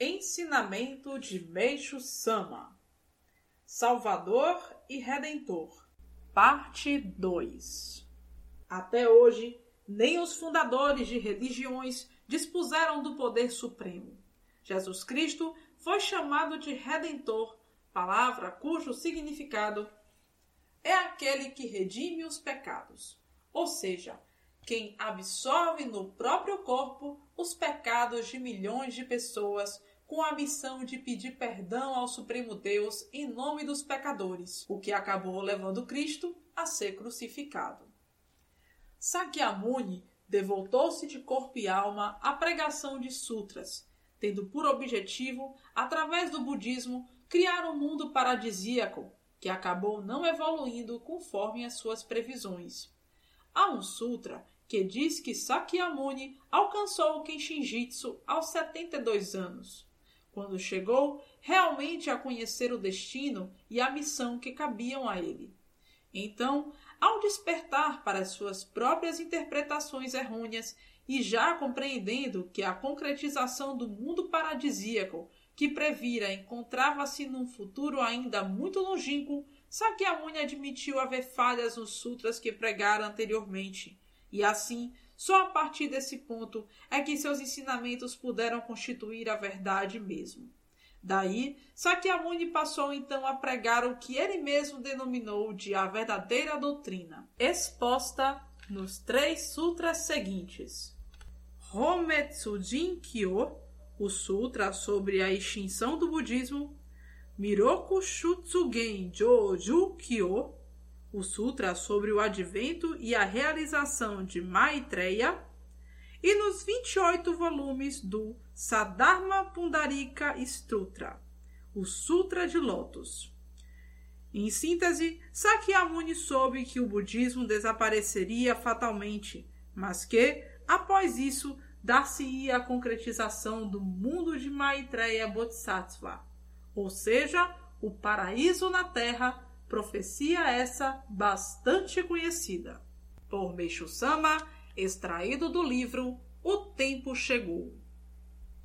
Ensinamento de Meixo Sama. Salvador e Redentor. Parte 2 Até hoje, nem os fundadores de religiões dispuseram do poder supremo. Jesus Cristo foi chamado de Redentor, palavra cujo significado é aquele que redime os pecados, ou seja, quem absorve no próprio corpo os pecados de milhões de pessoas com a missão de pedir perdão ao Supremo Deus em nome dos pecadores, o que acabou levando Cristo a ser crucificado. Sakyamuni devotou-se de corpo e alma à pregação de sutras, tendo por objetivo, através do budismo, criar um mundo paradisíaco que acabou não evoluindo conforme as suas previsões. Há um sutra que diz que Sakyamuni alcançou o Kenshin-jitsu aos 72 anos quando chegou realmente a conhecer o destino e a missão que cabiam a ele. Então, ao despertar para as suas próprias interpretações errôneas e já compreendendo que a concretização do mundo paradisíaco que previra encontrava-se num futuro ainda muito longínquo, Sakyamuni admitiu haver falhas nos sutras que pregara anteriormente, e assim só a partir desse ponto é que seus ensinamentos puderam constituir a verdade mesmo. Daí, Sakyamuni passou então a pregar o que ele mesmo denominou de a verdadeira doutrina, exposta nos três sutras seguintes. Hometsujin Kyo, o sutra sobre a extinção do budismo, Miroku Shutsugen Joju Kyo, o Sutra sobre o advento e a realização de Maitreya, e nos 28 volumes do Sadharma Pundarika Strutra, o Sutra de Lotus. Em síntese, Sakyamuni soube que o budismo desapareceria fatalmente, mas que, após isso, dar-se-ia a concretização do mundo de Maitreya Bodhisattva, ou seja, o paraíso na terra profecia essa bastante conhecida. Por Meixo Sama, extraído do livro O Tempo Chegou.